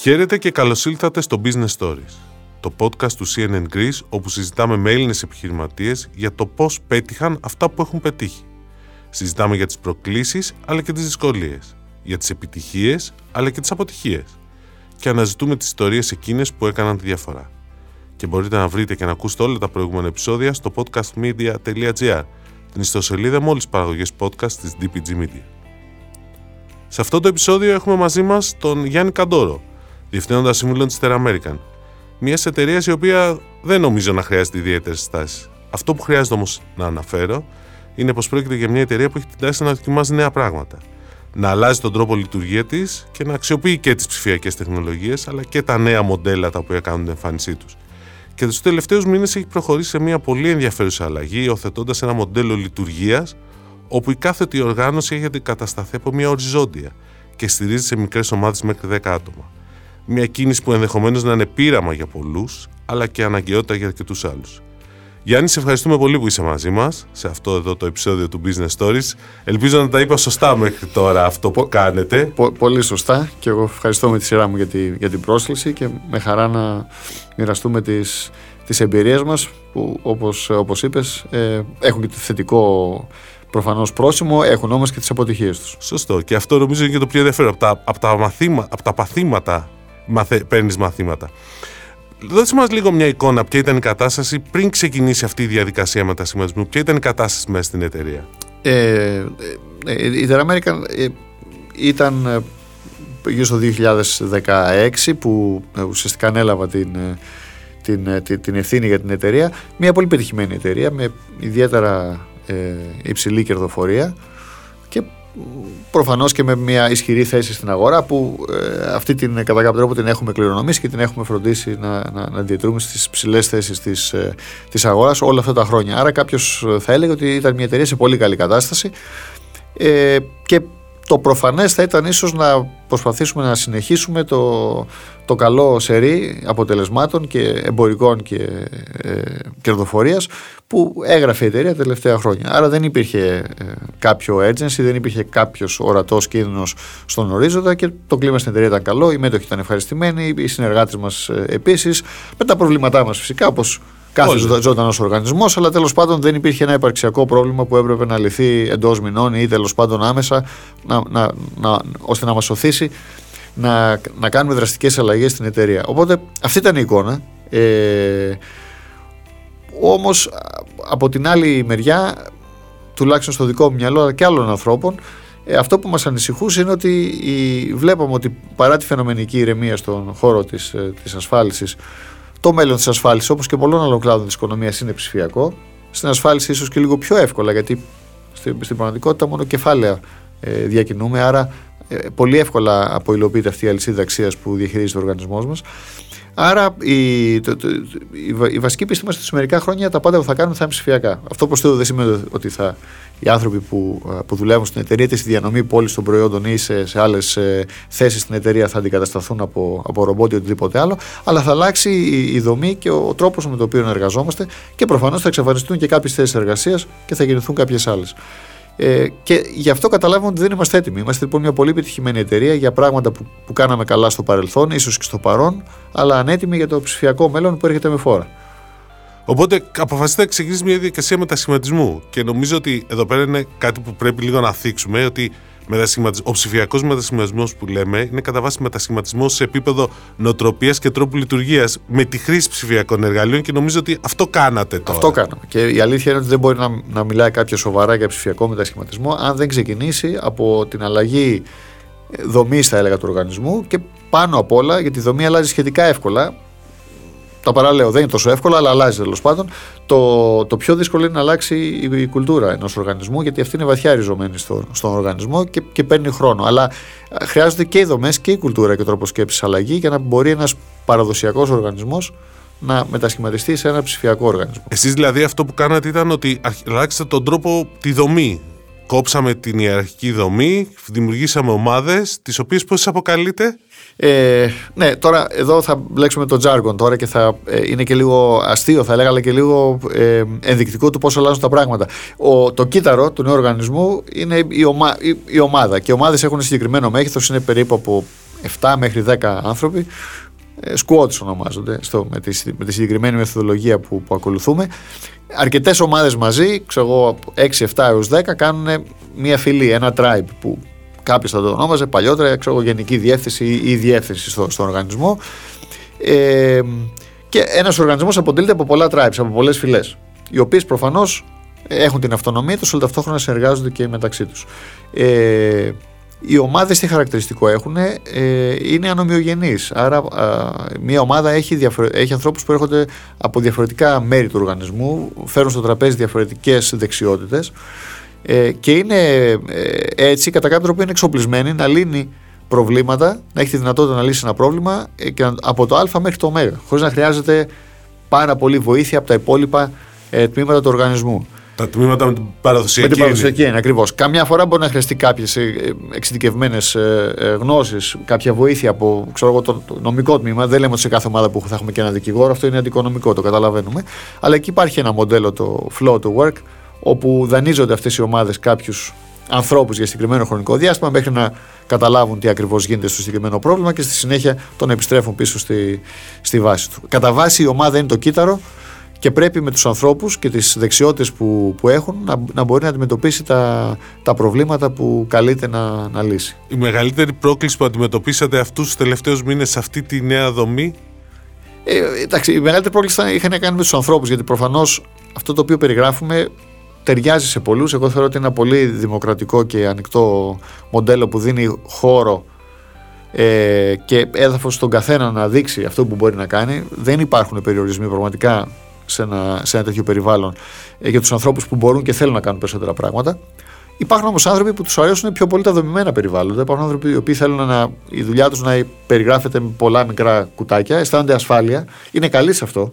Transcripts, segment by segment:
Χαίρετε και καλώς ήλθατε στο Business Stories, το podcast του CNN Greece όπου συζητάμε με Έλληνες επιχειρηματίες για το πώς πέτυχαν αυτά που έχουν πετύχει. Συζητάμε για τις προκλήσεις αλλά και τις δυσκολίες, για τις επιτυχίες αλλά και τις αποτυχίες και αναζητούμε τις ιστορίες εκείνες που έκαναν τη διαφορά. Και μπορείτε να βρείτε και να ακούσετε όλα τα προηγούμενα επεισόδια στο podcastmedia.gr, την ιστοσελίδα με όλες τις παραγωγές podcast της DPG Media. Σε αυτό το επεισόδιο έχουμε μαζί μας τον Γιάννη Καντόρο, διευθύνοντας σύμβουλο της Teramerican. Μιας εταιρείας η οποία δεν νομίζω να χρειάζεται ιδιαίτερε στάσει. Αυτό που χρειάζεται όμως να αναφέρω είναι πως πρόκειται για μια εταιρεία που έχει την τάση να δοκιμάζει νέα πράγματα. Να αλλάζει τον τρόπο λειτουργία της και να αξιοποιεί και τις ψηφιακές τεχνολογίες αλλά και τα νέα μοντέλα τα οποία κάνουν την εμφάνισή τους. Και τους τελευταίους μήνες έχει προχωρήσει σε μια πολύ ενδιαφέρουσα αλλαγή, υιοθετώντα ένα μοντέλο λειτουργίας όπου η κάθετη οργάνωση έχει αντικατασταθεί από μια οριζόντια και στηρίζει σε μικρές ομάδες μέχρι 10 άτομα. Μια κίνηση που ενδεχομένως να είναι πείραμα για πολλούς, αλλά και αναγκαιότητα για αρκετού άλλους. Γιάννη, σε ευχαριστούμε πολύ που είσαι μαζί μας σε αυτό εδώ το επεισόδιο του Business Stories. Ελπίζω να τα είπα σωστά μέχρι τώρα αυτό που κάνετε. πολύ σωστά και εγώ ευχαριστώ με τη σειρά μου για, τη, για την πρόσκληση και με χαρά να μοιραστούμε τις, τις εμπειρίες μας που όπως, όπως είπες ε, έχουν και το θετικό προφανώς πρόσημο, έχουν όμως και τις αποτυχίες τους. Σωστό. Και αυτό νομίζω είναι και το πιο ενδιαφέρον. Από τα, από τα, μαθήμα, από τα παθήματα μαθε, παίρνεις μαθήματα. Δώσε μας λίγο μια εικόνα ποια ήταν η κατάσταση πριν ξεκινήσει αυτή η διαδικασία μετασχηματισμού. Ποια ήταν η κατάσταση μέσα στην εταιρεία; Ε, ε, ε η Teramerican ε, ήταν ε, γύρω στο 2016 που ουσιαστικά ανέλαβα την, την, την, την ευθύνη για την εταιρεία. Μια πολύ πετυχημένη εταιρεία με ιδιαίτερα ε, υψηλή κερδοφορία και προφανώς και με μια ισχυρή θέση στην αγορά που ε, αυτή την κατά κάποιο τρόπο την έχουμε κληρονομήσει και την έχουμε φροντίσει να, να, να διατηρούμε στις ψηλές θέσεις της της ε, αγοράς όλα αυτά τα χρόνια. Άρα κάποιος θα έλεγε ότι ήταν μια εταιρεία σε πολύ καλή κατάσταση ε, και το προφανές θα ήταν ίσως να προσπαθήσουμε να συνεχίσουμε το, το καλό σερί αποτελεσμάτων και εμπορικών και ε, κερδοφορίας που έγραφε η εταιρεία τα τελευταία χρόνια. Άρα δεν υπήρχε ε, κάποιο agency, δεν υπήρχε κάποιος ορατός κίνδυνος στον ορίζοντα και το κλίμα στην εταιρεία ήταν καλό, οι μέτοχοι ήταν ευχαριστημένοι, οι συνεργάτες μας ε, επίσης, με τα προβλήματά μας φυσικά όπως κάθε ζωντανός οργανισμός, αλλά τέλος πάντων δεν υπήρχε ένα υπαρξιακό πρόβλημα που έπρεπε να λυθεί εντός μηνών ή τέλος πάντων άμεσα, να, να, να, ώστε να μας οθήσει να, να κάνουμε δραστικές αλλαγές στην εταιρεία. Οπότε αυτή ήταν η εικόνα. Ε, Όμως από την άλλη μεριά, τουλάχιστον στο δικό μου μυαλό αλλά και άλλων ανθρώπων, ε, αυτό που μας ανησυχούσε είναι ότι η, βλέπαμε ότι παρά τη φαινομενική ηρεμία στον χώρο της, ε, της ασφάλισης το μέλλον της ασφάλισης, όπως και πολλών άλλων κλάδων της οικονομίας, είναι ψηφιακό. Στην ασφάλιση, ίσως και λίγο πιο εύκολα, γιατί στην, στην πραγματικότητα μόνο κεφάλαια ε, διακινούμε. Άρα, ε, πολύ εύκολα αποϊλοποιείται αυτή η αλυσίδα αξίας που διαχειρίζεται ο οργανισμός μας. Άρα η, το, το, η, η βασική πίστη μας σε μερικά χρόνια τα πάντα που θα κάνουμε θα είναι ψηφιακά. Αυτό πιστεύω δεν σημαίνει ότι θα, οι άνθρωποι που, που δουλεύουν στην εταιρεία, είτε στη διανομή πόλης των προϊόντων ή σε, σε άλλες θέσεις στην εταιρεία θα αντικατασταθούν από, από ρομπότ ή οτιδήποτε άλλο, αλλά θα αλλάξει η, η δομή και ο τρόπος με τον οποίο εργαζόμαστε και προφανώς θα εξαφανιστούν και κάποιες θέσεις εργασίας και θα γεννηθούν κάποιες άλλες. Ε, και γι' αυτό καταλάβουμε ότι δεν είμαστε έτοιμοι. Είμαστε λοιπόν μια πολύ επιτυχημένη εταιρεία για πράγματα που, που κάναμε καλά στο παρελθόν, ίσως και στο παρόν, αλλά ανέτοιμοι για το ψηφιακό μέλλον που έρχεται με φόρα. Οπότε αποφασίσετε να ξεκινήσει μια διαδικασία μετασχηματισμού. Και νομίζω ότι εδώ πέρα είναι κάτι που πρέπει λίγο να θίξουμε, ότι ο ψηφιακός μετασχηματισμός που λέμε είναι κατά βάση μετασχηματισμός σε επίπεδο νοοτροπίας και τρόπου λειτουργίας με τη χρήση ψηφιακών εργαλείων και νομίζω ότι αυτό κάνατε τώρα. Αυτό κάναμε. Και η αλήθεια είναι ότι δεν μπορεί να, να μιλάει κάποιος σοβαρά για ψηφιακό μετασχηματισμό αν δεν ξεκινήσει από την αλλαγή δομής, θα έλεγα, του οργανισμού και πάνω απ' όλα, γιατί η δομή αλλάζει σχετικά εύκολα τα παραλέω, δεν είναι τόσο εύκολο, αλλά αλλάζει τέλος πάντων. Το, το πιο δύσκολο είναι να αλλάξει η, η κουλτούρα ενός οργανισμού, γιατί αυτή είναι βαθιά ριζωμένη στο, στον οργανισμό και, και παίρνει χρόνο. Αλλά χρειάζονται και οι δομές και η κουλτούρα και ο τρόπος σκέψης αλλαγή για να μπορεί ένας παραδοσιακός οργανισμός να μετασχηματιστεί σε ένα ψηφιακό οργανισμό. Εσείς δηλαδή αυτό που κάνατε ήταν ότι αλλάξατε τον τρόπο, τη δομή. Κόψαμε την ιεραρχική δομή, δημιουργήσαμε ομάδες, τις οποίες πώς αποκαλείτε; Ε, ναι, τώρα εδώ θα μπλέξουμε το jargon τώρα και θα ε, είναι και λίγο αστείο θα έλεγα, αλλά και λίγο ε, ενδεικτικό του πώς αλλάζουν τα πράγματα. Ο, το κύτταρο του νέου οργανισμού είναι η, ομα, η, η ομάδα και οι ομάδες έχουν συγκεκριμένο μέγεθος, είναι περίπου από 7 μέχρι 10 άνθρωποι, ε, squads ονομάζονται στο, με, τη, με τη συγκεκριμένη μεθοδολογία που, που ακολουθούμε. Αρκετές ομάδες μαζί, ξέρω εγώ, 6, 7 έως 10, κάνουν μια φυλή, ένα tribe που κάποιος θα το ονόμαζε παλιότερα, ξέρω εγώ, γενική διεύθυνση ή διεύθυνση στο, στον οργανισμό. Ε, και ένας οργανισμός αποτελείται από πολλά tribes, από πολλές φυλές, οι οποίες προφανώς έχουν την αυτονομία τους, αλλά ταυτόχρονα συνεργάζονται και μεταξύ τους. Ε, οι ομάδες τι χαρακτηριστικό έχουν, ε, είναι ανομοιογενείς. Άρα, μια ομάδα έχει, διαφορε... έχει ανθρώπους που έρχονται από διαφορετικά μέρη του οργανισμού, φέρουν στο τραπέζι διαφορετικές δεξιότητες ε, και είναι ε, έτσι, κατά κάποιο τρόπο είναι εξοπλισμένοι να λύνει προβλήματα, να έχει τη δυνατότητα να λύσει ένα πρόβλημα ε, και από το Α μέχρι το Ω, χωρίς να χρειάζεται πάρα πολύ βοήθεια από τα υπόλοιπα ε, τμήματα του οργανισμού. Τα τμήματα με την παραδοσιακή. Με την παραδοσιακή είναι, ακριβώς. Καμιά φορά μπορεί να χρειαστεί κάποιες εξειδικευμένες ε, ε, γνώσεις, κάποια βοήθεια από ξέρω εγώ, το, νομικό τμήμα. Δεν λέμε ότι σε κάθε ομάδα που θα έχουμε και ένα δικηγόρο, αυτό είναι αντικονομικό, το καταλαβαίνουμε. Αλλά εκεί υπάρχει ένα μοντέλο, το flow to work, όπου δανείζονται αυτές οι ομάδες κάποιους ανθρώπους για συγκεκριμένο χρονικό διάστημα μέχρι να καταλάβουν τι ακριβώς γίνεται στο συγκεκριμένο πρόβλημα και στη συνέχεια τον επιστρέφουν πίσω στη, στη βάση του. Κατά βάση η ομάδα είναι το κύτταρο και πρέπει με τους ανθρώπους και τις δεξιότητες που, που έχουν να, να μπορεί να αντιμετωπίσει τα, τα προβλήματα που καλείται να, να λύσει. Η μεγαλύτερη πρόκληση που αντιμετωπίσατε αυτούς τους τελευταίους μήνες σε αυτή τη νέα δομή; Ε, εντάξει, η μεγαλύτερη πρόκληση είχαν να κάνει με τους ανθρώπους γιατί προφανώς αυτό το οποίο περιγράφουμε ταιριάζει σε πολλούς. Εγώ θεωρώ ότι είναι ένα πολύ δημοκρατικό και ανοιχτό μοντέλο που δίνει χώρο ε, και έδαφος στον καθένα να δείξει αυτό που μπορεί να κάνει. Δεν υπάρχουν περιορισμοί πραγματικά σε ένα, σε ένα τέτοιο περιβάλλον ε, για τους ανθρώπους που μπορούν και θέλουν να κάνουν περισσότερα πράγματα. Υπάρχουν όμως άνθρωποι που τους αρέσουν πιο πολύ τα δομημένα περιβάλλοντα. Υπάρχουν άνθρωποι οι οποίοι θέλουν να, η δουλειά τους να περιγράφεται με πολλά μικρά κουτάκια, αισθάνονται ασφάλεια, είναι καλοί σε αυτό.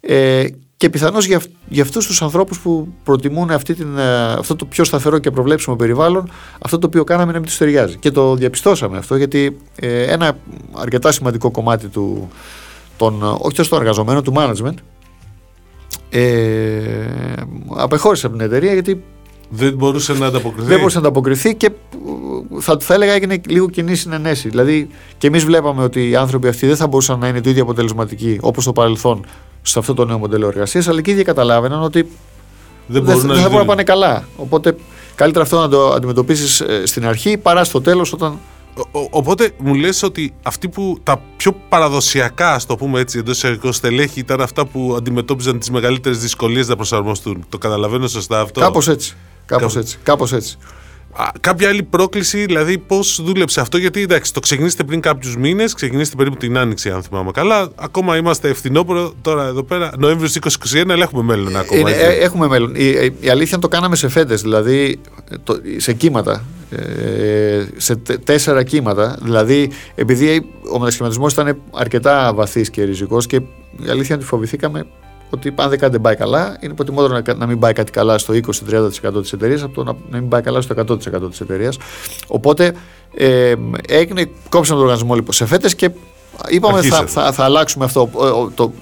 Ε, και πιθανώς για, για αυτούς τους ανθρώπους που προτιμούν αυτή την, ε, αυτό το πιο σταθερό και προβλέψιμο περιβάλλον, αυτό το οποίο κάναμε να μην τους ταιριάζει. Και το διαπιστώσαμε αυτό, γιατί ε, ένα αρκετά σημαντικό κομμάτι του, των, όχι τόσο των εργαζομένων, του management, ε, απεχώρησε από την εταιρεία γιατί δεν μπορούσε να ανταποκριθεί. Δεν μπορούσε να ανταποκριθεί και θα, θα έλεγα έγινε λίγο κοινή συνενέση. Δηλαδή και εμείς βλέπαμε ότι οι άνθρωποι αυτοί δεν θα μπορούσαν να είναι το ίδιο αποτελεσματικοί όπως το παρελθόν σε αυτό το νέο μοντέλο εργασίας, αλλά και οι ίδιοι καταλάβαιναν ότι δεν, δεν, δεν θα μπορούν να πάνε καλά. Οπότε καλύτερα αυτό να το αντιμετωπίσεις ε, στην αρχή παρά στο τέλος όταν οπότε μου λες ότι αυτοί που τα πιο παραδοσιακά, ας το πούμε έτσι, εντός εισαγωγικών στελέχη ήταν αυτά που αντιμετώπιζαν τις μεγαλύτερες δυσκολίες να προσαρμοστούν. Το καταλαβαίνω σωστά αυτό; Κάπως έτσι. Κάπως έτσι. Κάπως έτσι. Α, κάποια άλλη πρόκληση, δηλαδή πώς δούλεψε αυτό, γιατί εντάξει, το ξεκινήσετε πριν κάποιους μήνες, ξεκινήσετε περίπου την άνοιξη, αν θυμάμαι καλά. Ακόμα είμαστε ευθυνόπορο τώρα εδώ πέρα, Νοέμβριος 2021, αλλά έχουμε μέλλον ακόμα. Είναι, ε, έχουμε μέλλον. Η, η, αλήθεια είναι το κάναμε σε φέτες, δηλαδή το, σε κύματα. Ε, σε τέσσερα κύματα. Δηλαδή, επειδή ο μετασχηματισμός ήταν αρκετά βαθύς και ριζικός και η αλήθεια είναι ότι φοβηθήκαμε ότι αν δεν κάτι δεν πάει καλά, είναι προτιμότερο να, να μην πάει κάτι καλά στο 20-30% της εταιρείας από το να, να μην πάει καλά στο 100% της εταιρείας. Οπότε ε, έγινε, κόψαμε τον οργανισμό λοιπόν σε φέτες και είπαμε θα, θα, θα, αλλάξουμε αυτό. Το,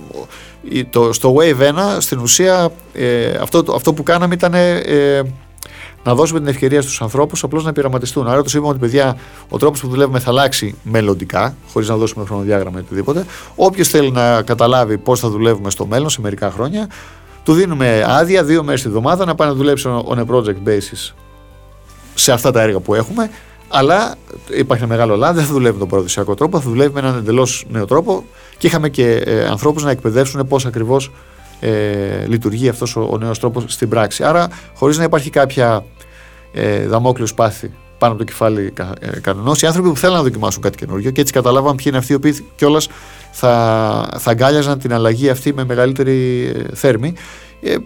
το, στο Wave 1 στην ουσία ε, αυτό, αυτό που κάναμε ήταν ε, να δώσουμε την ευκαιρία στους ανθρώπους απλώς να πειραματιστούν. Άρα του είπαμε ότι παιδιά, ο τρόπος που δουλεύουμε θα αλλάξει μελλοντικά, χωρίς να δώσουμε χρονοδιάγραμμα ή οτιδήποτε. Όποιος θέλει να καταλάβει πώς θα δουλεύουμε στο μέλλον, σε μερικά χρόνια, του δίνουμε άδεια δύο μέρες τη εβδομάδα να πάει να δουλέψει on a project basis σε αυτά τα έργα που έχουμε. Αλλά υπάρχει ένα μεγάλο λάδι, δεν θα δουλεύει με τον παραδοσιακό τρόπο, θα δουλεύει με έναν εντελώς νέο τρόπο και είχαμε και ε, ανθρώπους να εκπαιδεύσουν πώς ακριβώς ε, λειτουργεί αυτός ο, ο νέος τρόπος στην πράξη. Άρα, χωρίς να υπάρχει κάποια ε, δαμόκλειος σπάθη πάνω από το κεφάλι ε, κανενός. Οι άνθρωποι που θέλουν να δοκιμάσουν κάτι καινούριο και έτσι καταλάβαν ποιοι είναι αυτοί οι οποίοι κιόλας θα, θα αγκάλιαζαν την αλλαγή αυτή με μεγαλύτερη ε, θέρμη. Ε,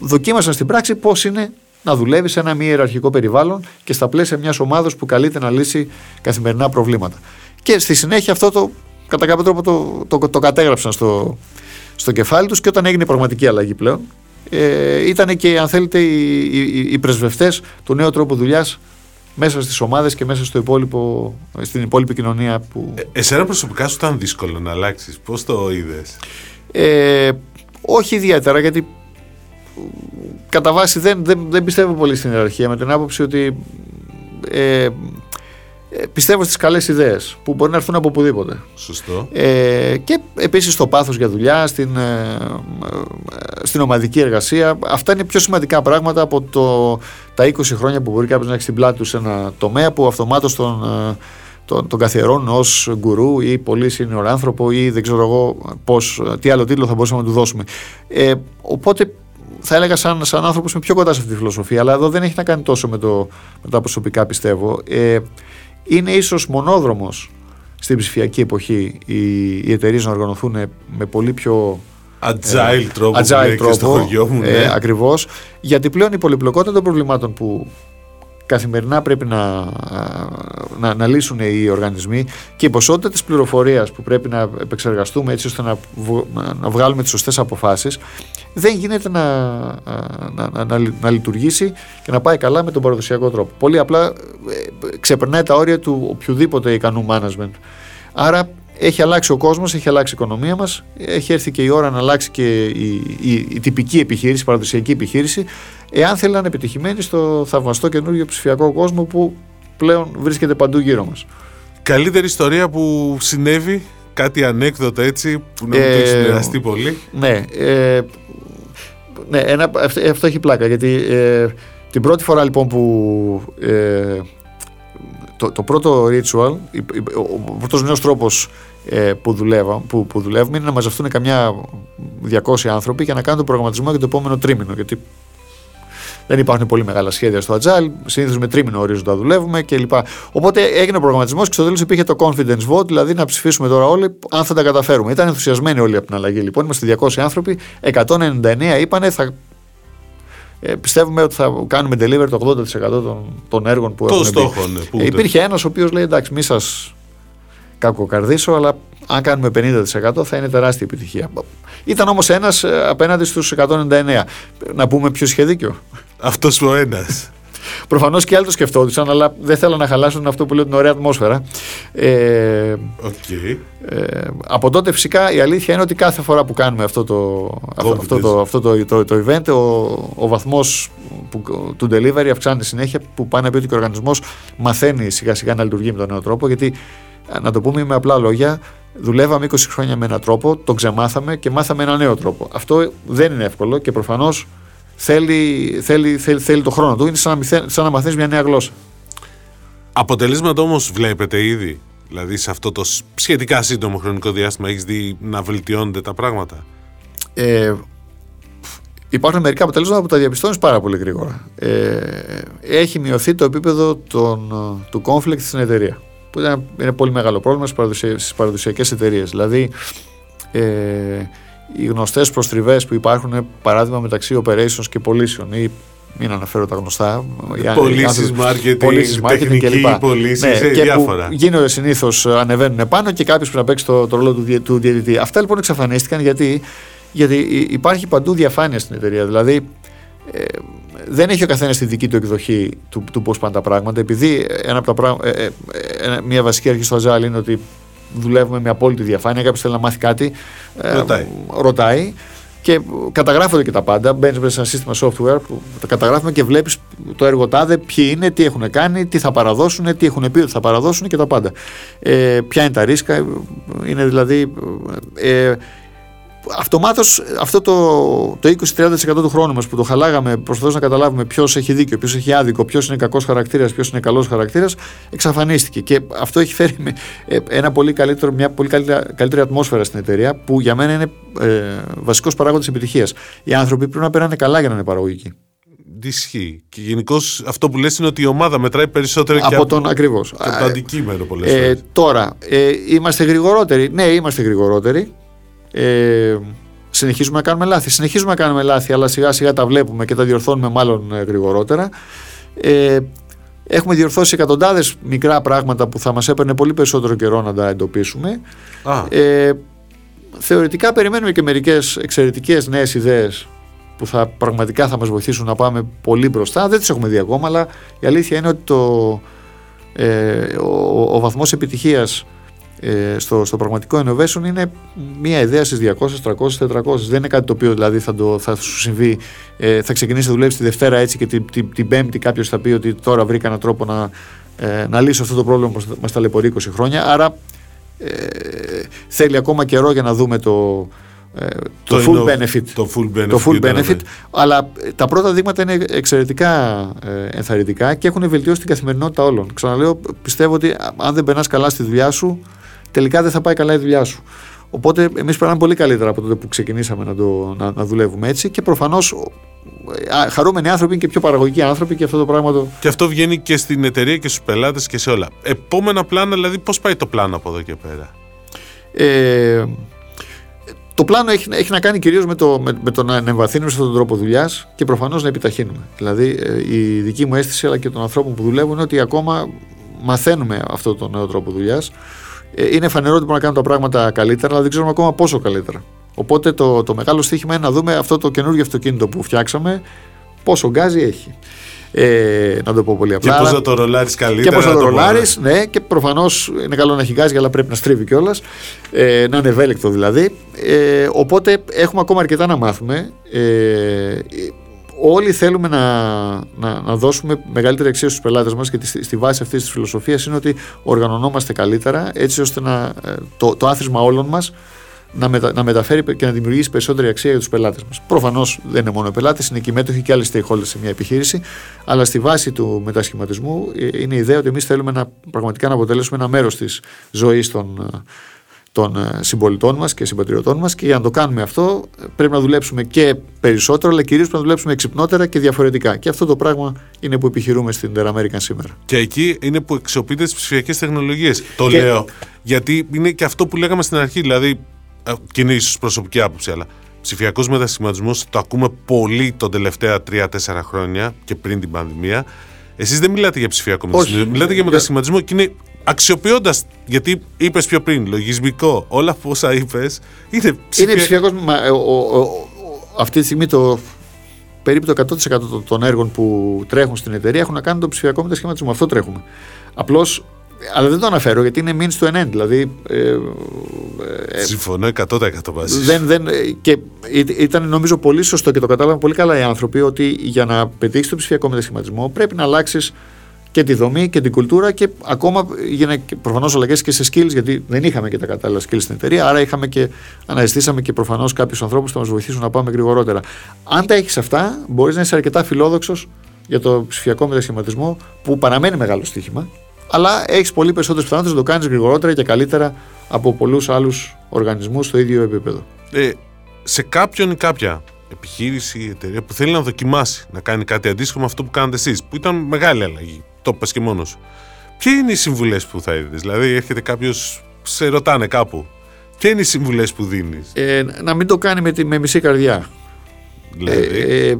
δοκίμασαν στην πράξη πώς είναι να δουλεύεις σε ένα μη ιεραρχικό περιβάλλον και στα πλαίσια μιας ομάδα που καλείται να λύσει καθημερινά προβλήματα. Και στη συνέχεια αυτό το κατά κάποιο τρόπο το, το, το, κατέγραψαν στο, στο κεφάλι τους και όταν έγινε πραγματική αλλαγή πλέον ε, ήταν και αν θέλετε οι, οι, οι πρεσβευτές του νέου τρόπου δουλειάς μέσα στις ομάδες και μέσα στο υπόλοιπο, στην υπόλοιπη κοινωνία που... Ε, εσένα προσωπικά σου ήταν δύσκολο να αλλάξεις, πώς το είδες; Ε, όχι ιδιαίτερα γιατί κατά βάση δεν, δεν, δεν πιστεύω πολύ στην ιεραρχία με την άποψη ότι ε, Ε, πιστεύω στις καλές ιδέες που μπορεί να έρθουν από οπουδήποτε. Σωστό. Ε, και επίσης στο πάθος για δουλειά, στην, ε, στην ομαδική εργασία. Αυτά είναι πιο σημαντικά πράγματα από το, τα 20 χρόνια που μπορεί κάποιος να έχει στην πλάτη του σε ένα τομέα που αυτομάτως τον, ε, τον, τον καθιερώνουν ως γκουρού ή πολύ senior άνθρωπο ή δεν ξέρω εγώ πώς, τι άλλο τίτλο θα μπορούσαμε να του δώσουμε. Ε, οπότε θα έλεγα σαν, σαν άνθρωπος είμαι πιο κοντά σε αυτή τη φιλοσοφία, αλλά εδώ δεν έχει να κάνει τόσο με, το, με τα προσωπικά πιστεύω. Ε, είναι ίσως μονόδρομος στην ψηφιακή εποχή οι, οι εταιρείες να οργανωθούν με πολύ πιο agile τρόπο, agile τρόπο στο χωριό μου. Ναι. Ε, ακριβώς, γιατί πλέον η πολυπλοκότητα των προβλημάτων που καθημερινά πρέπει να, να, να λύσουν οι οργανισμοί και η ποσότητα της πληροφορίας που πρέπει να επεξεργαστούμε έτσι ώστε να, να βγάλουμε τις σωστές αποφάσεις δεν γίνεται να, να, να, να, λειτουργήσει και να πάει καλά με τον παραδοσιακό τρόπο. Πολύ απλά ε, ξεπερνάει τα όρια του οποιοδήποτε ικανού management. Άρα έχει αλλάξει ο κόσμος, έχει αλλάξει η οικονομία μας, έχει έρθει και η ώρα να αλλάξει και η, η, η τυπική επιχείρηση, η παραδοσιακή επιχείρηση, εάν θέλει να είναι επιτυχημένη στο θαυμαστό καινούργιο ψηφιακό κόσμο που πλέον βρίσκεται παντού γύρω μας. Καλύτερη ιστορία που συνέβη, κάτι ανέκδοτο έτσι, που να μην το έχει συνεργαστεί πολύ. Ναι, ε, ναι ένα, αυτό έχει πλάκα, γιατί ε, την πρώτη φορά λοιπόν που ε, το, το πρώτο ritual, ο πρώτος νέος τρόπος ε, που, δουλεύα, που, που δουλεύουμε είναι να μαζευτούν καμιά 200 άνθρωποι για να κάνουν τον προγραμματισμό για το επόμενο τρίμηνο. Γιατί δεν υπάρχουν πολύ μεγάλα σχέδια στο Agile. Συνήθως με τρίμηνο ορίζοντα δουλεύουμε κλπ. Οπότε έγινε ο προγραμματισμός και στο τέλος υπήρχε το confidence vote, δηλαδή να ψηφίσουμε τώρα όλοι αν θα τα καταφέρουμε. Ήταν ενθουσιασμένοι όλοι από την αλλαγή. Λοιπόν, είμαστε 200 άνθρωποι, 199 είπανε θα ε, πιστεύουμε ότι θα κάνουμε deliver το 80% των, των έργων που το έχουν στόχο, ναι, ε, Υπήρχε ένας ο οποίος λέει εντάξει, μη σας κακοκαρδίσω, αλλά αν κάνουμε 50% θα είναι τεράστια επιτυχία. Ήταν όμως ένας ε, απέναντι στους 199. Να πούμε ποιος είχε δίκιο. Αυτός ο ένας. Προφανώς και άλλοι το σκεφτόντουσαν, αλλά δεν θέλω να χαλάσουν αυτό που λέω την ωραία ατμόσφαιρα. Ε, okay. ε, από τότε φυσικά η αλήθεια είναι ότι κάθε φορά που κάνουμε αυτό το, αυτό, το, αυτό το, το, το, event, ο, ο βαθμός του delivery αυξάνεται συνέχεια, που πάει να πει ότι ο οργανισμός μαθαίνει σιγά σιγά να λειτουργεί με τον νέο τρόπο, γιατί να το πούμε με απλά λόγια, δουλεύαμε 20 χρόνια με έναν τρόπο, τον ξεμάθαμε και μάθαμε ένα νέο τρόπο. Αυτό δεν είναι εύκολο και προφανώς θέλει, θέλει, θέλει, θέλει το χρόνο του. Είναι σαν να, σαν να μαθαίνεις μια νέα γλώσσα. Αποτελέσματα όμως βλέπετε ήδη. Δηλαδή σε αυτό το σχετικά σύντομο χρονικό διάστημα έχεις δει να βελτιώνονται τα πράγματα. Ε, υπάρχουν μερικά αποτελέσματα που τα διαπιστώνεις πάρα πολύ γρήγορα. Ε, έχει μειωθεί το επίπεδο των, του conflict στην εταιρεία. Που είναι πολύ μεγάλο πρόβλημα στις παραδοσιακές εταιρείες. Δηλαδή, ε, οι γνωστές προστριβές που υπάρχουν, παράδειγμα μεταξύ operations και πωλήσεων ή μην αναφέρω τα γνωστά. Πωλήσεις, marketing, τεχνική, πωλήσεις, ναι, διάφορα. Που γίνονται συνήθως, ανεβαίνουν πάνω και κάποιος πρέπει να παίξει το, το ρόλο του, του διαιτητή. Αυτά λοιπόν εξαφανίστηκαν γιατί, γιατί υπάρχει παντού διαφάνεια στην εταιρεία. Δηλαδή, ε, δεν έχει ο καθένας τη δική του εκδοχή του, του πώς πάνε τα πράγματα. Επειδή ένα από τα ε, ε, ε, μια βασική αρχή στο Agile είναι ότι δουλεύουμε με απόλυτη διαφάνεια. Κάποιος θέλει να μάθει κάτι, ε, ρωτάει. ρωτάει και καταγράφονται και τα πάντα. Μπαίνεις μέσα σε ένα σύστημα software που τα καταγράφουμε και βλέπεις το έργο τάδε, ποιοι είναι, τι έχουν κάνει, τι θα παραδώσουν, τι έχουν πει ότι θα παραδώσουν και τα πάντα. Ε, ποια είναι τα ρίσκα, είναι δηλαδή. Ε, αυτομάτως αυτό το, το 20-30% του χρόνου μας που το χαλάγαμε προσπαθώντας να καταλάβουμε ποιος έχει δίκιο, ποιος έχει άδικο, ποιος είναι κακός χαρακτήρας, ποιος είναι καλός χαρακτήρας, εξαφανίστηκε. Και αυτό έχει φέρει με ε, ένα πολύ καλύτερο, μια πολύ καλύτερη, καλύτερη ατμόσφαιρα στην εταιρεία που για μένα είναι ε, βασικός παράγοντας επιτυχίας. Οι άνθρωποι πρέπει να περνάνε καλά για να είναι παραγωγικοί. Ισχύει. Και γενικώς αυτό που λες είναι ότι η ομάδα μετράει περισσότερο από, από τον ακριβώς. Από το αντικείμενο πολλέ ε, φορέ. Τώρα, ε, είμαστε γρηγορότεροι. Ναι, είμαστε γρηγορότεροι. Ε, συνεχίζουμε να κάνουμε λάθη. Συνεχίζουμε να κάνουμε λάθη, αλλά σιγά σιγά τα βλέπουμε και τα διορθώνουμε μάλλον ε, γρηγορότερα. Ε, έχουμε διορθώσει εκατοντάδες μικρά πράγματα που θα μας έπαιρνε πολύ περισσότερο καιρό να τα εντοπίσουμε. Ε, θεωρητικά περιμένουμε και μερικές εξαιρετικές νέες ιδέες που θα, πραγματικά θα μας βοηθήσουν να πάμε πολύ μπροστά. Δεν τις έχουμε δει ακόμα, αλλά η αλήθεια είναι ότι το, ε, ο, ο βαθμός επιτυχίας ε, στο, στο πραγματικό innovation είναι μία ιδέα στις 200, 300, 400. Δεν είναι κάτι το οποίο δηλαδή θα, το, θα σου συμβεί. Ε, θα ξεκινήσει να δουλεύει τη Δευτέρα έτσι και την, την, την Πέμπτη κάποιος θα πει ότι τώρα βρήκα έναν τρόπο να, ε, να λύσω αυτό το πρόβλημα που μας ταλαιπωρεί 20 χρόνια. Άρα ε, θέλει ακόμα καιρό για να δούμε το, ε, το, full benefit, το full benefit, το full benefit αλλά τα πρώτα δείγματα είναι εξαιρετικά ε, ενθαρρυντικά και έχουν βελτιώσει την καθημερινότητα όλων. Ξαναλέω, πιστεύω ότι αν δεν περνάς καλά στη δουλειά σου, τελικά δεν θα πάει καλά η δουλειά σου. Οπότε εμείς περνάμε πολύ καλύτερα από τότε που ξεκινήσαμε να, το, να, να δουλεύουμε έτσι και προφανώς χαρούμενοι άνθρωποι είναι και πιο παραγωγικοί άνθρωποι και αυτό το πράγμα το. Και αυτό βγαίνει και στην εταιρεία και στους πελάτες και σε όλα. Επόμενα πλάνα, δηλαδή, πώς πάει το πλάνο από εδώ και πέρα; Ε, το πλάνο έχει, έχει να κάνει κυρίως με το, με, με το να εμβαθύνουμε σε αυτόν τον τρόπο δουλειάς και προφανώς να επιταχύνουμε. Δηλαδή, ε, η δική μου αίσθηση αλλά και των ανθρώπων που δουλεύουν είναι ότι ακόμα μαθαίνουμε αυτό το νέο τρόπο δουλειάς. Ε, είναι φανερό ότι μπορούμε να κάνουμε τα πράγματα καλύτερα, αλλά δεν ξέρουμε ακόμα πόσο καλύτερα. Οπότε το, το μεγάλο στοίχημα είναι να δούμε αυτό το καινούργιο αυτοκίνητο που φτιάξαμε, πόσο γκάζι έχει. Ε, να το πω πολύ απλά. Και πώ να το ρολάρεις καλύτερα. Και πώ να το ρολάρεις, ναι, και προφανώς είναι καλό να έχει γκάζι, αλλά πρέπει να στρίβει κιόλας. Ε, να είναι ευέλικτο δηλαδή. Ε, οπότε έχουμε ακόμα αρκετά να μάθουμε. Ε, όλοι θέλουμε να, να, να δώσουμε μεγαλύτερη αξία στους πελάτες μας και στη, στη βάση αυτής της φιλοσοφίας είναι ότι οργανωνόμαστε καλύτερα έτσι ώστε να, ε, το, το άθροισμα όλων μας να, μετα, να μεταφέρει και να δημιουργήσει περισσότερη αξία για τους πελάτες μας. Προφανώς δεν είναι μόνο οι πελάτες, είναι και οι μέτοχοι και άλλοι stakeholders σε μια επιχείρηση. Αλλά στη βάση του μετασχηματισμού ε, είναι η ιδέα ότι εμείς θέλουμε να, πραγματικά να αποτελέσουμε ένα μέρος της ζωής των, των ε, συμπολιτών μας και συμπατριωτών μας. Και για να το κάνουμε αυτό, πρέπει να δουλέψουμε και περισσότερο, αλλά κυρίως πρέπει να δουλέψουμε εξυπνότερα και διαφορετικά. Και αυτό το πράγμα είναι που επιχειρούμε στην American σήμερα. Και εκεί είναι που εξοπλίζεται τις ψηφιακές τεχνολογίες. Το λέω. Γιατί είναι και αυτό που λέγαμε στην αρχή. Δηλαδή, ε, και είναι ίσως προσωπική άποψη, αλλά ψηφιακός μετασχηματισμός το ακούμε πολύ τον τελευταία 3-4 χρόνια και πριν την πανδημία. Εσείς δεν μιλάτε για ψηφιακό μετασχηματισμό. Μιλάτε για μετασχηματισμό και είναι αξιοποιώντας. Γιατί είπες πιο πριν, λογισμικό, όλα όσα είπες είναι ψηφιακό. Είναι ψηφιακό. Αυτή τη στιγμή το περίπου το 100% των έργων που τρέχουν στην εταιρεία έχουν να κάνουν το ψηφιακό μετασχηματισμό. Αυτό τρέχουμε. Απλώς αλλά δεν το αναφέρω γιατί είναι means to an end. Δηλαδή, ε, ε, Συμφωνώ 100% μαζί. Δεν, δεν, και ήταν νομίζω πολύ σωστό και το κατάλαβαν πολύ καλά οι άνθρωποι ότι για να πετύχεις το ψηφιακό μετασχηματισμό πρέπει να αλλάξεις και τη δομή και την κουλτούρα και ακόμα γίνανε προφανώς αλλαγές και σε skills, γιατί δεν είχαμε και τα κατάλληλα skills στην εταιρεία. Άρα είχαμε και αναζητήσαμε και προφανώς κάποιους ανθρώπους που θα μας βοηθήσουν να πάμε γρηγορότερα. Αν τα έχεις αυτά, μπορείς να είσαι αρκετά φιλόδοξος για το ψηφιακό μετασχηματισμό που παραμένει μεγάλο στοίχημα αλλά έχεις πολύ περισσότερε πιθανότητες να το κάνεις γρηγορότερα και καλύτερα από πολλούς άλλους οργανισμούς στο ίδιο επίπεδο. Ε, σε κάποιον ή κάποια επιχείρηση ή εταιρεία που θέλει να δοκιμάσει να κάνει κάτι αντίστοιχο με αυτό που κάνετε εσείς, που ήταν μεγάλη αλλαγή, το είπα και μόνος σου. Ποιε είναι οι συμβουλές που θα έδινε, Δηλαδή, έρχεται κάποιος, σε ρωτάνε κάπου. Ποιε είναι οι συμβουλές που δίνεις, ε, Να μην το κάνει με, τη, με μισή καρδιά. Δηλαδή; Ε, ε,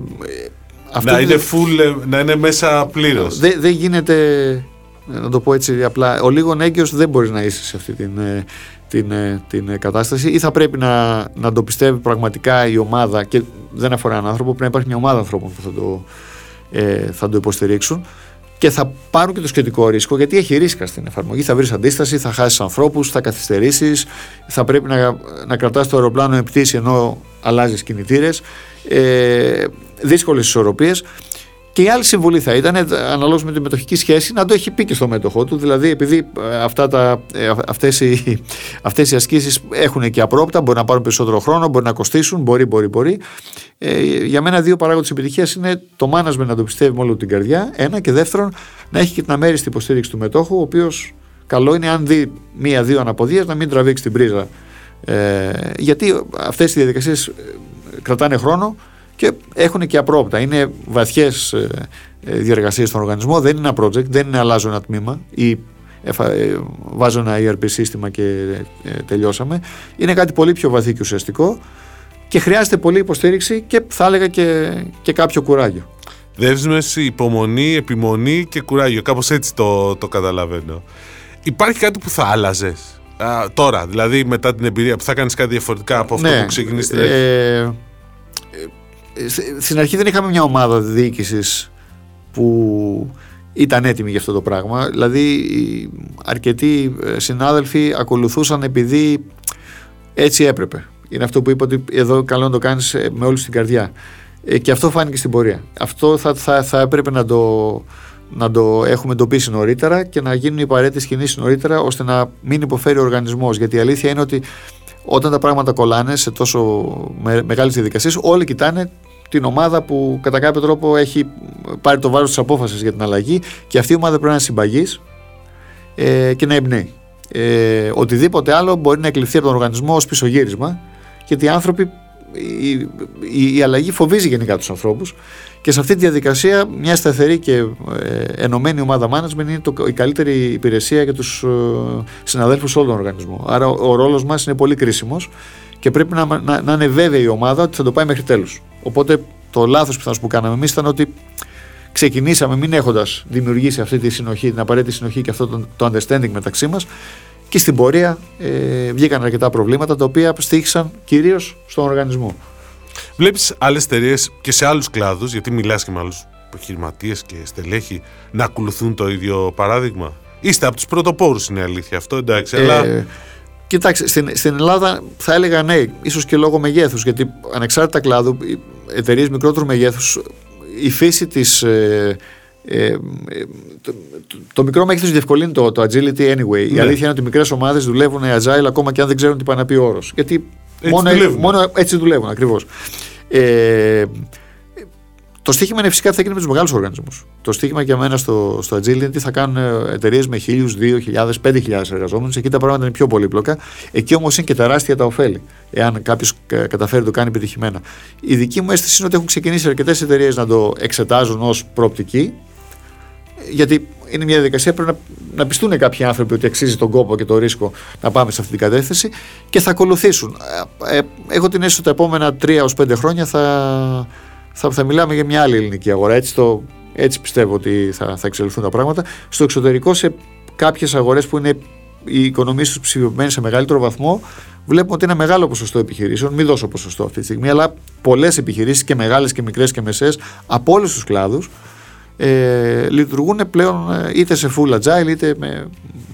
να, είναι full, να είναι μέσα πλήρως. Δεν δε γίνεται να το πω έτσι απλά, ο λίγο έγκυος δεν μπορείς να είσαι σε αυτή την, ε, την, ε, την κατάσταση ή θα πρέπει να, να το πιστεύει πραγματικά η ομάδα και δεν αφορά έναν άνθρωπο, πρέπει να υπάρχει μια ομάδα ανθρώπων που θα το, ε, θα το υποστηρίξουν και θα πάρουν και το σχετικό ρίσκο γιατί έχει ρίσκα στην εφαρμογή. Θα βρεις αντίσταση, θα χάσεις ανθρώπους, θα καθυστερήσεις, θα πρέπει να, να κρατάς το αεροπλάνο πτήση ενώ αλλάζεις κινητήρες. Ε, Δύσκολες ισορροπίες. Και η άλλη συμβουλή θα ήταν, αναλόγως με τη μετοχική σχέση, να το έχει πει και στο μέτοχό του. Δηλαδή, επειδή ε, αυτά τα, ε, αυτές, οι, αυτές οι ασκήσεις έχουν και απρόπτα, μπορεί να πάρουν περισσότερο χρόνο, μπορεί να κοστίσουν, μπορεί, μπορεί, μπορεί. Ε, για μένα δύο παράγοντες επιτυχίας είναι το management να το πιστεύει με όλη την καρδιά, ένα, και δεύτερον, να έχει και την αμέριστη υποστήριξη του μετόχου, ο οποίος καλό είναι αν δει μία-δύο αναποδίες να μην τραβήξει την πρίζα. Ε, γιατί αυτές οι διαδικασίες κρατάνε χρόνο και έχουν και απρόπτα. Είναι βαθιές ε, ε, διεργασίες στον οργανισμό, δεν είναι ένα project, δεν είναι αλλάζω ένα τμήμα ή ε, βάζω ένα ERP σύστημα και τελειώσαμε. Είναι κάτι πολύ πιο βαθύ και ουσιαστικό και χρειάζεται πολύ υποστήριξη και θα έλεγα και, και κάποιο κουράγιο. Δέσμευση, υπομονή, επιμονή και κουράγιο. Κάπως έτσι το, το καταλαβαίνω. Υπάρχει κάτι που θα άλλαζες; Τώρα, δηλαδή μετά την εμπειρία που θα κάνεις κάτι διαφορετικά από αυτό ναι, που ξεκινήσει την ε, στην αρχή δεν είχαμε μια ομάδα διοίκησης που ήταν έτοιμη για αυτό το πράγμα. Δηλαδή, αρκετοί ε, συνάδελφοι ακολουθούσαν επειδή έτσι έπρεπε. Είναι αυτό που είπα ότι εδώ καλό να το κάνεις ε, με όλη την καρδιά. Ε, και αυτό φάνηκε στην πορεία. Αυτό θα, θα, θα έπρεπε να το, να το έχουμε εντοπίσει νωρίτερα και να γίνουν οι απαραίτητες κινήσεις νωρίτερα ώστε να μην υποφέρει ο οργανισμός. Γιατί η αλήθεια είναι ότι όταν τα πράγματα κολλάνε σε τόσο μεγάλες διαδικασίες, όλοι κοιτάνε την ομάδα που κατά κάποιο τρόπο έχει πάρει το βάρος της απόφασης για την αλλαγή και αυτή η ομάδα πρέπει να είναι συμπαγής ε, και να εμπνέει. Ε, οτιδήποτε άλλο μπορεί να εκλειφθεί από τον οργανισμό ως πισωγύρισμα, γιατί οι άνθρωποι, η, η, η αλλαγή φοβίζει γενικά τους ανθρώπους και σε αυτή τη διαδικασία μια σταθερή και ε, ενωμένη ομάδα management είναι το, η καλύτερη υπηρεσία για τους ε, συναδέλφους σε όλο τον οργανισμό. Άρα ο, ο ρόλος μας είναι πολύ κρίσιμος και πρέπει να, να, να είναι βέβαιη η ομάδα ότι θα το πάει μέχρι τέλους. Οπότε το λάθος που που κάναμε εμείς ήταν ότι ξεκινήσαμε μην έχοντας δημιουργήσει αυτή τη συνοχή, την απαραίτητη συνοχή και αυτό το, το understanding μεταξύ μας. Και στην πορεία ε, βγήκαν αρκετά προβλήματα τα οποία στήχησαν κυρίως στον οργανισμό. Βλέπεις άλλες εταιρείες και σε άλλους κλάδους, γιατί μιλάς και με άλλους επιχειρηματίες και στελέχη, να ακολουθούν το ίδιο παράδειγμα; Είστε από τους πρωτοπόρους, είναι αλήθεια αυτό, εντάξει. Ε, αλλά... Κοιτάξτε, στην, στην Ελλάδα θα έλεγα ναι, ίσως και λόγω μεγέθους. Γιατί ανεξάρτητα κλάδου, εταιρείες μικρότερου μεγέθους, η φύση της. Ε, ε, το, το, μικρό μέγεθος διευκολύνει το, το agility anyway. Ναι. Η αλήθεια είναι ότι οι μικρές ομάδες δουλεύουν agile ακόμα και αν δεν ξέρουν τι πάει να πει ο όρος. Γιατί έτσι μόνο, δουλεύουν. μόνο έτσι δουλεύουν ακριβώς. Ε, το στίχημα είναι φυσικά τι θα γίνει με τους μεγάλους οργανισμούς. Το στίχημα για μένα στο, στο Agile είναι τι θα κάνουν εταιρείες με 1000, 2000, 5000 εργαζόμενους. Εκεί τα πράγματα είναι πιο πολύπλοκα. Εκεί όμως είναι και τεράστια τα ωφέλη. Εάν κάποιος καταφέρει να το κάνει επιτυχημένα. Η δική μου αίσθηση είναι ότι έχουν ξεκινήσει αρκετές εταιρείες να το εξετάζουν ως προοπτική. Γιατί είναι μια διαδικασία πρέπει να, να πιστούν κάποιοι άνθρωποι ότι αξίζει τον κόπο και το ρίσκο να πάμε σε αυτή την κατεύθυνση και θα ακολουθήσουν. Ε, ε, έχω την αίσθηση ότι τα επόμενα 3 έως 5 χρόνια θα, θα, θα μιλάμε για μια άλλη ελληνική αγορά. Έτσι, το, έτσι πιστεύω ότι θα, θα εξελιχθούν τα πράγματα. Στο εξωτερικό, σε κάποιες αγορές που είναι οι οικονομίες τους ψηφιοποιημένες σε μεγαλύτερο βαθμό, βλέπουμε ότι είναι μεγάλο ποσοστό επιχειρήσεων, μην δώσω ποσοστό αυτή τη στιγμή, αλλά πολλές επιχειρήσεις και μεγάλες και μικρές και μεσαίε από όλους τους κλάδους ε, λειτουργούν πλέον ε, είτε σε full agile είτε με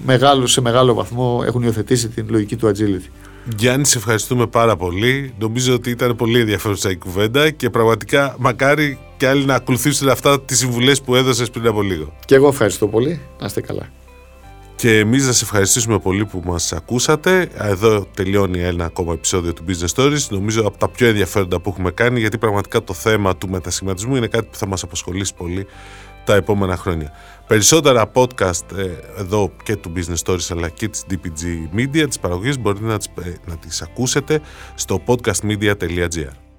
μεγάλο, σε μεγάλο βαθμό έχουν υιοθετήσει την λογική του agility. Γιάννη, σε ευχαριστούμε πάρα πολύ. Νομίζω ότι ήταν πολύ ενδιαφέρουσα η κουβέντα και πραγματικά μακάρι και άλλοι να ακολουθήσουν αυτά τις συμβουλές που έδωσες πριν από λίγο. Και εγώ ευχαριστώ πολύ. Να είστε καλά. Και εμείς να σε ευχαριστήσουμε πολύ που μας ακούσατε. Εδώ τελειώνει ένα ακόμα επεισόδιο του Business Stories. Νομίζω από τα πιο ενδιαφέροντα που έχουμε κάνει, γιατί πραγματικά το θέμα του μετασχηματισμού είναι κάτι που θα μας απασχολήσει πολύ τα επόμενα χρόνια. Περισσότερα podcast ε, εδώ και του Business Stories αλλά και της DPG Media, τις παραγωγές μπορείτε να τις, ε, να τις ακούσετε στο podcastmedia.gr.